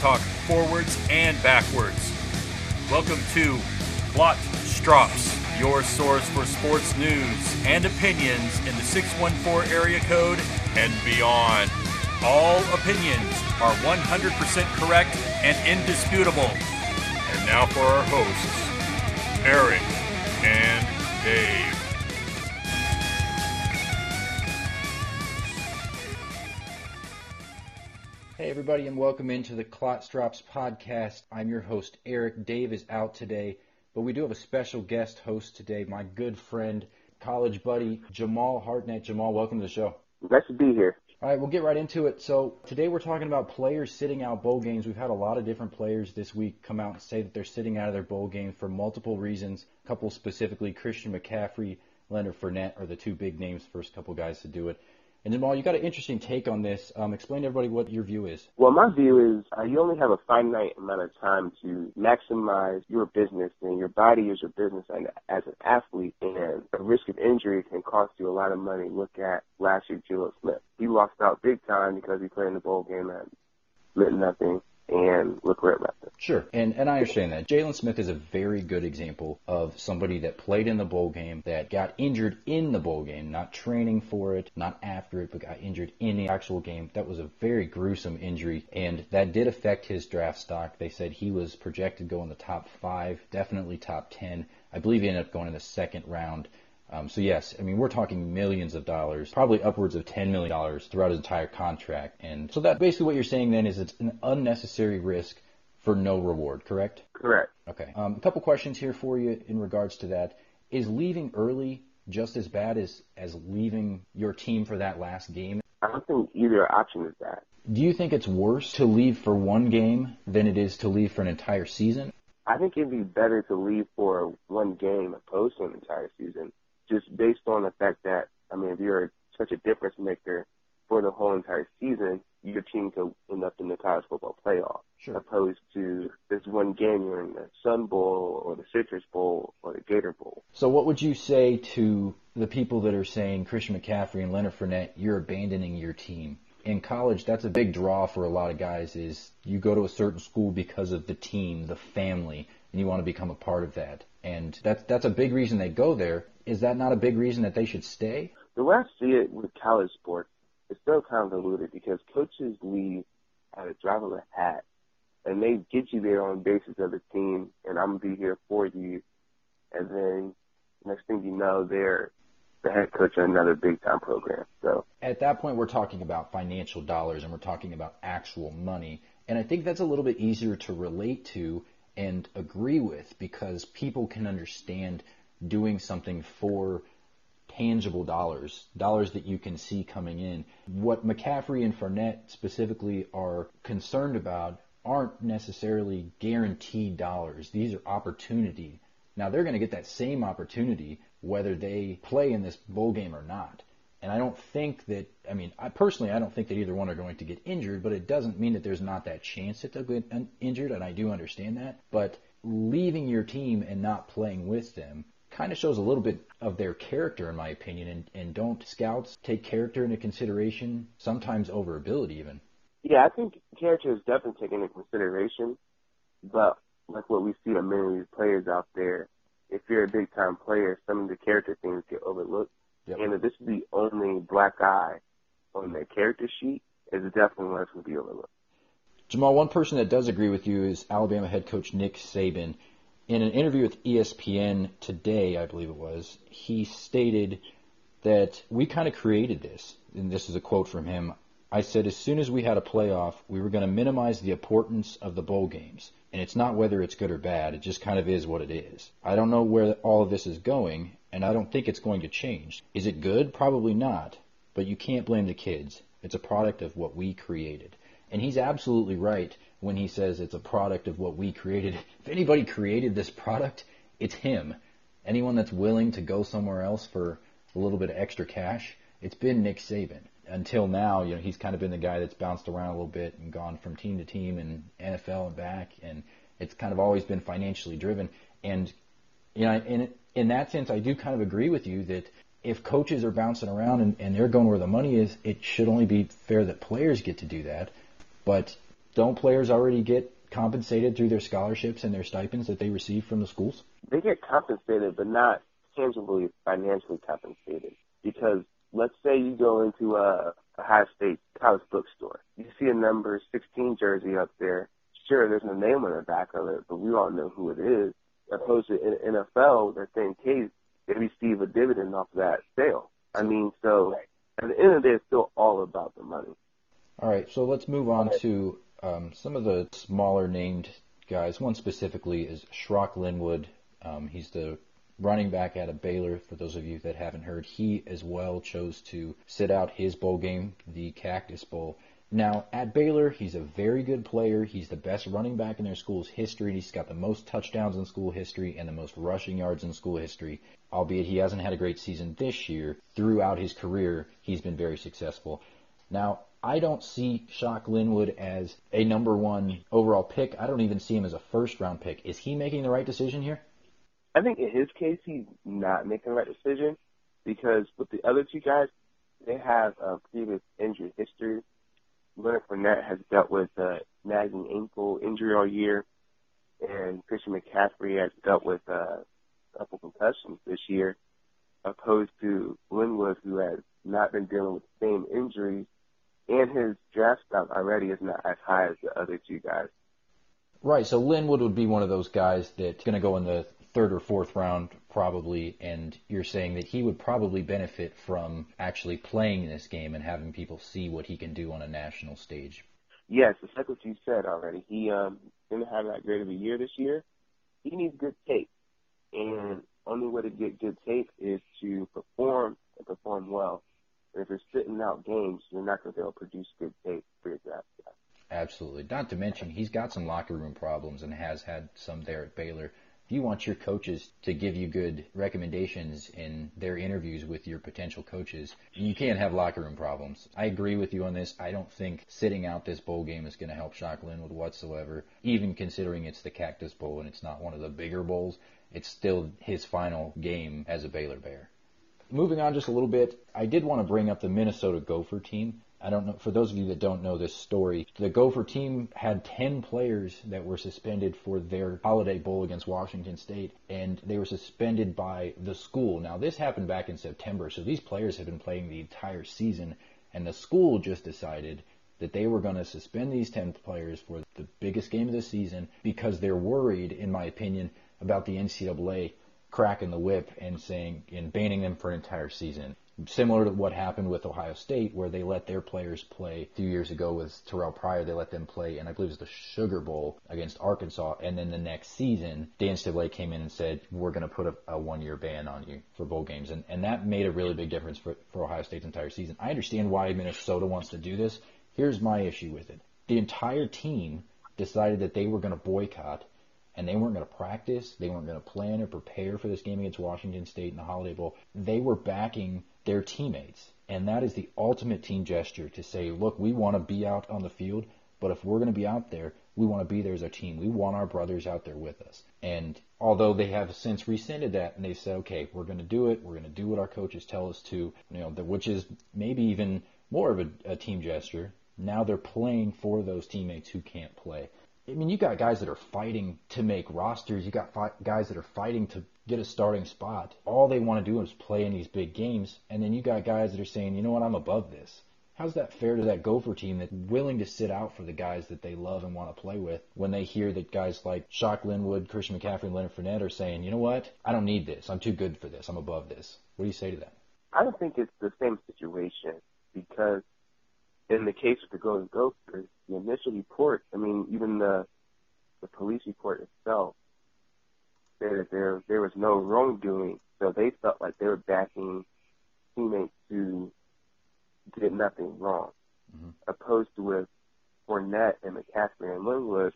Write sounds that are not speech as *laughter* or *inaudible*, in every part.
talk forwards and backwards. Welcome to Plot Strops, your source for sports news and opinions in the 614 area code and beyond. All opinions are 100% correct and indisputable. And now for our hosts, Eric and Dave. Hey, everybody, and welcome into the Clot Drops podcast. I'm your host, Eric. Dave is out today, but we do have a special guest host today, my good friend, college buddy, Jamal Hartnett. Jamal, welcome to the show. Nice to be here. All right, we'll get right into it. So, today we're talking about players sitting out bowl games. We've had a lot of different players this week come out and say that they're sitting out of their bowl games for multiple reasons. A couple specifically, Christian McCaffrey, Leonard Fournette are the two big names, first couple guys to do it. And Jamal, you got an interesting take on this. Um, explain to everybody what your view is. Well, my view is uh, you only have a finite amount of time to maximize your business, and your body is your business. And as an athlete, and a risk of injury can cost you a lot of money. Look at last year, Geno Smith. He lost out big time because he played in the bowl game and meant nothing and look where. Sure, and and I understand that. Jaylon Smith is a very good example of somebody that played in the bowl game, that got injured in the bowl game, not training for it, not after it, but got injured in the actual game. That was a very gruesome injury, and that did affect his draft stock. They said he was projected to go in the top five, definitely top ten. I believe he ended up going in the second round. Um, so yes, I mean we're talking millions of dollars, probably upwards of ten million dollars throughout his entire contract, and so that basically what you're saying then is it's an unnecessary risk for no reward, correct? Correct. Okay. Um, a couple questions here for you in regards to that. Is leaving early just as bad as as leaving your team for that last game? I don't think either option is that. Do you think it's worse to leave for one game than it is to leave for an entire season? I think it'd be better to leave for one game opposed to an entire season just based on the fact that I mean, if you're such a difference maker for the whole entire season, your team could end up in the college football playoff, sure. opposed to this one game you're in the Sun Bowl or the Citrus Bowl or the Gator Bowl. So, what would you say to the people that are saying Christian McCaffrey and Leonard Fournette, you're abandoning your team? In college, that's a big draw for a lot of guys. Is you go to a certain school because of the team, the family, and you want to become a part of that. And that's that's a big reason they go there is that not a big reason that they should stay? The way I see it with college sports, it's still convoluted because coaches leave at a drop of a hat and they get you there on the basis of the team and I'm gonna be here for you and then next thing you know they're the head coach of another big time program. So at that point we're talking about financial dollars and we're talking about actual money. And I think that's a little bit easier to relate to and agree with because people can understand doing something for tangible dollars, dollars that you can see coming in. What McCaffrey and Fournette specifically are concerned about aren't necessarily guaranteed dollars. These are opportunity. Now they're going to get that same opportunity whether they play in this bowl game or not. And I don't think that, I mean, I personally, I don't think that either one are going to get injured, but it doesn't mean that there's not that chance that they'll get injured, and I do understand that. But leaving your team and not playing with them kind of shows a little bit of their character, in my opinion. And, and don't scouts take character into consideration, sometimes over ability, even? Yeah, I think character is definitely taken into consideration. But like what we see in many of these players out there, if you're a big time player, some of the character things get overlooked. Yep. And if this is the only black eye on their character sheet, it's definitely less to be overlooked. Jamal, one person that does agree with you is Alabama head coach Nick Saban in an interview with ESPN today, I believe it was, he stated that we kind of created this. And this is a quote from him. I said, as soon as we had a playoff, we were going to minimize the importance of the bowl games. And it's not whether it's good or bad, it just kind of is what it is. I don't know where all of this is going, and I don't think it's going to change. Is it good? Probably not. But you can't blame the kids. It's a product of what we created. And he's absolutely right when he says it's a product of what we created. If anybody created this product, it's him. Anyone that's willing to go somewhere else for a little bit of extra cash, it's been Nick Saban. Until now, you know, he's kind of been the guy that's bounced around a little bit and gone from team to team and NFL and back, and it's kind of always been financially driven. And you know, in in that sense, I do kind of agree with you that if coaches are bouncing around and, and they're going where the money is, it should only be fair that players get to do that. But don't players already get compensated through their scholarships and their stipends that they receive from the schools? They get compensated, but not tangibly financially compensated. Because let's say you go into a, high state college bookstore, you see a number 16 jersey up there. Sure, there's no name on the back of it, but we all know who it is. Opposed to in NFL, that same case, they receive a dividend off of that sale. I mean, so at the end of the day, it's still all about the money. All right, so let's move on to um, some of the smaller named guys. One specifically is Shock Linwood. Um, he's the running back out of Baylor. For those of you that haven't heard, he as well chose to sit out his bowl game, the Cactus Bowl. Now, at Baylor, he's a very good player. He's the best running back in their school's history. He's got the most touchdowns in school history and the most rushing yards in school history. Albeit he hasn't had a great season this year, throughout his career, he's been very successful. Now, I don't see Shock Linwood as a number one overall pick. I don't even see him as a first round pick. Is he making the right decision here? I think in his case, he's not making the right decision because with the other two guys, they have a previous injury history. Leonard Fournette has dealt with a nagging ankle injury all year, and Christian McCaffrey has dealt with a couple concussions this year, opposed to Linwood, who has not been dealing with the same injuries, and his draft stock already is not as high as the other two guys. Right, so Linwood would be one of those guys that's going to go in the third or fourth round probably, and you're saying that he would probably benefit from actually playing in this game and having people see what he can do on a national stage. Yes, it's like what you said already. He um didn't have that great of a year this year. He needs good tape, and only way to get good tape is to perform and perform well. If you're sitting out games, you're not going to be able to produce good tape for your draft Absolutely. Not to mention, he's got some locker room problems and has had some there at Baylor if you want your coaches to give you good recommendations in their interviews with your potential coaches, you can't have locker room problems. I agree with you on this. I don't think sitting out this bowl game is going to help Shock Linwood whatsoever, even considering it's the Cactus Bowl and it's not one of the bigger bowls. It's still his final game as a Baylor Bear. Moving on just a little bit, I did want to bring up the Minnesota Gopher team. I don't know, for those of you that don't know this story, the Gopher team had 10 players that were suspended for their holiday bowl against Washington State, and they were suspended by the school. Now, this happened back in September, so these players have been playing the entire season, and the school just decided that they were going to suspend these 10 players for the biggest game of the season because they're worried, in my opinion, about the NCAA cracking the whip and saying and banning them for an entire season similar to what happened with Ohio State, where they let their players play a few years ago with Terrelle Pryor. They let them play, and I believe it was the Sugar Bowl against Arkansas. And then the next season, Dan Stiblet came in and said, "We're going to put a, a one-year ban on you for bowl games," and and that made a really big difference for for Ohio State's entire season. I understand why Minnesota wants to do this. Here's my issue with it: the entire team decided that they were going to boycott and they weren't going to practice, they weren't going to plan or prepare for this game against Washington State in the Holiday Bowl. They were backing their teammates. And that is the ultimate team gesture to say, look, we want to be out on the field, but if we're going to be out there, we want to be there as a team. We want our brothers out there with us. And although they have since rescinded that and they said, okay, we're going to do it. We're going to do what our coaches tell us to, you know, which is maybe even more of a, a team gesture. Now they're playing for those teammates who can't play. I mean, you got guys that are fighting to make rosters. You got fi- guys that are fighting to get a starting spot. All they want to do is play in these big games. And then you got guys that are saying, you know what, I'm above this. How's that fair to that Gopher team that's willing to sit out for the guys that they love and want to play with when they hear that guys like Shock Linwood, Christian McCaffrey, and Leonard Fournette are saying, you know what, I don't need this. I'm too good for this. I'm above this. What do you say to that? I don't think it's the same situation because in the case of the Golden Gophers, the initial report, I mean, even the the police report itself said that there there was no wrongdoing, so they felt like they were backing teammates who did nothing wrong, mm-hmm. opposed to with Fournette and McCaffrey and Linwood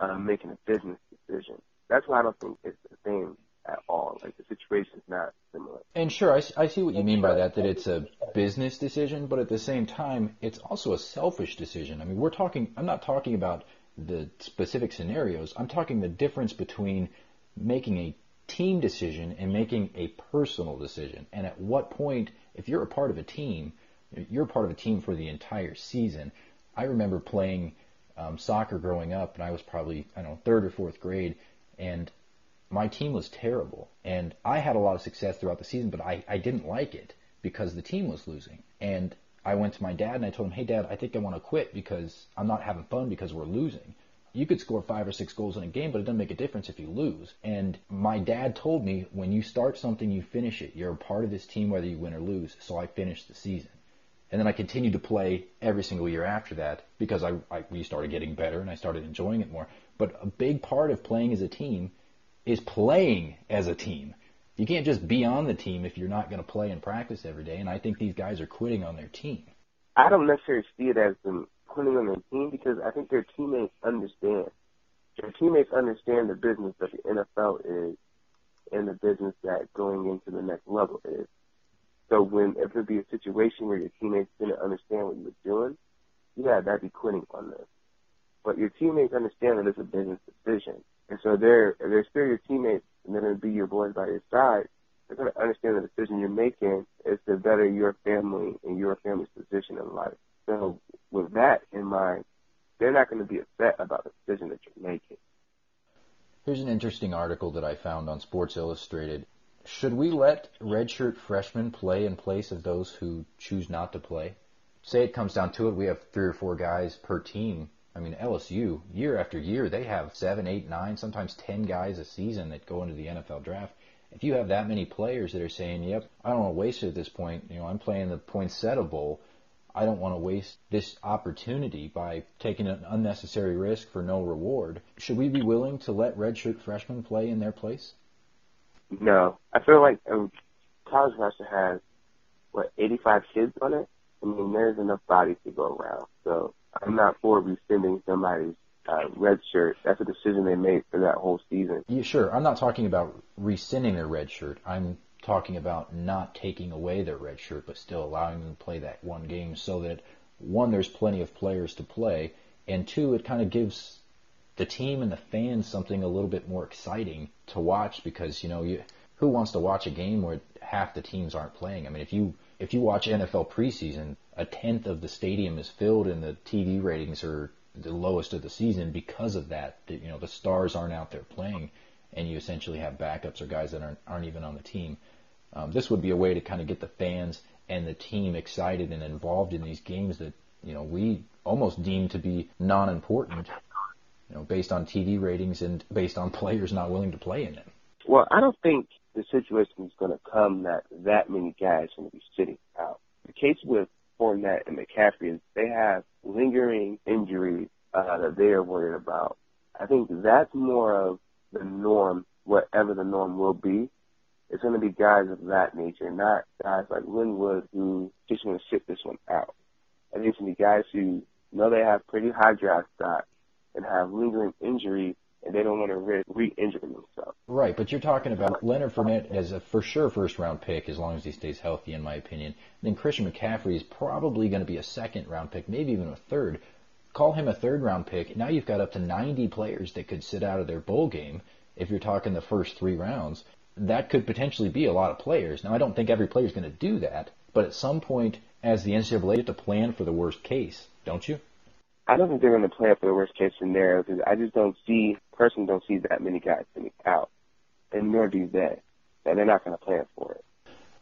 um, making a business decision. That's why I don't think it's the same at all. Like the situation is not similar. And sure, I, I see what you mean by that, that it's a business decision, but at the same time, it's also a selfish decision. I mean, we're talking, I'm not talking about the specific scenarios. I'm talking the difference between making a team decision and making a personal decision. And at what point, if you're a part of a team, you're part of a team for the entire season. I remember playing um, soccer growing up, and I was probably I don't know third or fourth grade, and my team was terrible, and I had a lot of success throughout the season, but I I didn't like it because the team was losing, and I went to my dad and I told him, hey dad, I think I want to quit because I'm not having fun because we're losing. You could score five or six goals in a game, but it doesn't make a difference if you lose. And my dad told me, when you start something, you finish it. You're a part of this team whether you win or lose. So I finished the season. And then I continued to play every single year after that because I, I we started getting better and I started enjoying it more. But a big part of playing as a team is playing as a team. You can't just be on the team if you're not going to play and practice every day. And I think these guys are quitting on their team. I don't necessarily see it as them quitting on their team because I think their teammates understand. Their teammates understand the business that the NFL is and the business that going into the next level is. So when if there be a situation where your teammates didn't understand what you were doing, yeah, that'd be quitting on them. But your teammates understand that it's a business decision. And so they're they're still your teammates and going to be your boys by your side, they're going to understand the decision you're making is to better your family and your family's position in life. So with that in mind, they're not going to be upset about the decision that you're making. Here's an interesting article that I found on Sports Illustrated. Should we let redshirt freshmen play in place of those who choose not to play? Say it comes down to it, we have three or four guys per team I mean, LSU, year after year, they have seven, eight, nine, sometimes ten guys a season that go into the NFL draft. If you have that many players that are saying, "Yep, I don't want to waste it at this point. You know, I'm playing the Poinsettia Bowl. I don't want to waste this opportunity by taking an unnecessary risk for no reward." Should we be willing to let redshirt freshmen play in their place? No, I feel like um, college roster has what 85 kids on it. I mean, there's enough bodies to go around. So I'm not for rescinding somebody's uh, red shirt. That's a decision they made for that whole season. Yeah, sure. I'm not talking about rescinding their red shirt. I'm talking about not taking away their red shirt, but still allowing them to play that one game so that one, there's plenty of players to play, and two, it kind of gives the team and the fans something a little bit more exciting to watch because you know you who wants to watch a game where half the teams aren't playing? I mean, if you if you watch NFL preseason, a tenth of the stadium is filled and the TV ratings are the lowest of the season because of that. You know, the stars aren't out there playing, and you essentially have backups or guys that aren't aren't even on the team. Um, this would be a way to kind of get the fans and the team excited and involved in these games that you know we almost deem to be non-important. You know, based on TV ratings and based on *laughs* players not willing to play in them. Well, I don't think the situation is going to come that that many guys are going to be sitting out. The case with Fournette and McCaffrey, they have lingering injuries uh, that they are worried about. I think that's more of the norm, whatever the norm will be. It's going to be guys of that nature, not guys like Linwood who just want to sit this one out. I think it's going to be guys who know they have pretty high draft stock and have lingering injuries and they don't want to risk re-injuring themselves. Right, but you're talking about Leonard Fournette as a for sure first round pick as long as he stays healthy, in my opinion. then Christian McCaffrey is probably going to be a second round pick, maybe even a third. Call him a third round pick. Now you've got up to 90 players that could sit out of their bowl game if you're talking the first three rounds. That could potentially be a lot of players. Now I don't think every player is going to do that, but at some point, as the NCAA, you have to plan for the worst case, don't you? I don't think they're going to play for the worst case scenario because I just don't see, personally, don't see that many guys sitting out, and nor do they. And they're not going to plan for it.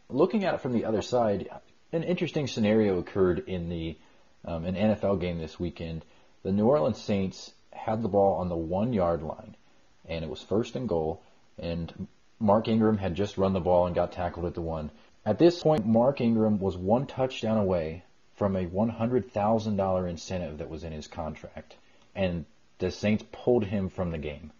Looking at it from the other side, an interesting scenario occurred in the um, an NFL game this weekend. The New Orleans Saints had the ball on the one yard line, and it was first and goal. And Mark Ingram had just run the ball and got tackled at the one. At this point, Mark Ingram was one touchdown away from a $100,000 incentive that was in his contract. And the Saints pulled him from the game.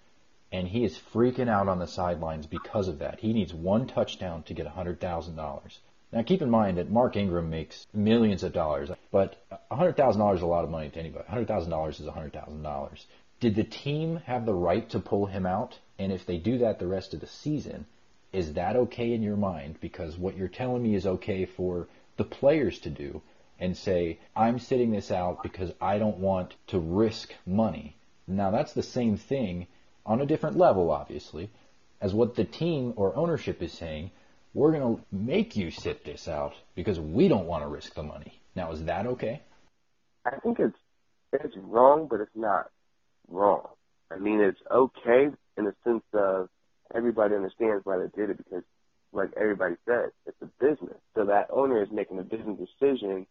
And he is freaking out on the sidelines because of that. He needs one touchdown to get $100,000. Now keep in mind that Mark Ingram makes millions of dollars, but $100,000 is a lot of money to anybody. $100,000 is $100,000. Did the team have the right to pull him out? And if they do that the rest of the season, is that okay in your mind? Because what you're telling me is okay for the players to do, and say, I'm sitting this out because I don't want to risk money. Now that's the same thing on a different level, obviously, as what the team or ownership is saying. We're going to make you sit this out because we don't want to risk the money. Now, is that okay? I think it's it's wrong, but it's not wrong. I mean, it's okay in the sense of everybody understands why they did it because, like everybody said, it's a business. So that owner is making a business decision.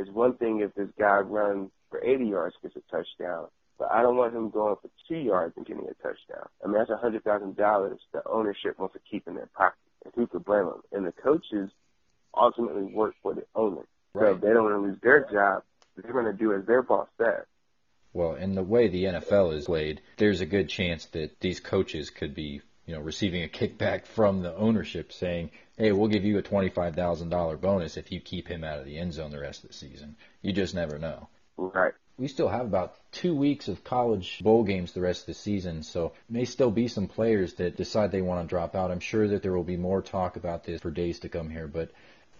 It's one thing if this guy runs for 80 yards, and gets a touchdown, but I don't want him going for two yards and getting a touchdown. I mean, that's a hundred thousand dollars the ownership wants to keep in their pocket. And who could blame them? And the coaches ultimately work for the owner. Right. So if they don't want to lose their job, they're going to do as their boss says. Well, in the way the NFL is played, there's a good chance that these coaches could be, you know, receiving a kickback from the ownership saying, "Hey, we'll give you a twenty-five thousand dollar bonus if you keep him out of the end zone the rest of the season." You just never know. Right. We still have about two weeks of college bowl games the rest of the season, so may still be some players that decide they want to drop out. I'm sure that there will be more talk about this for days to come here, but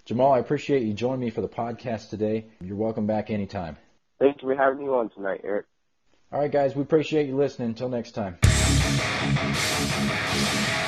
Jamal, I appreciate you joining me for the podcast today. You're welcome back anytime. Thank you for having me on tonight, Eric. All right, guys, we appreciate you listening. Until next time. Thank you.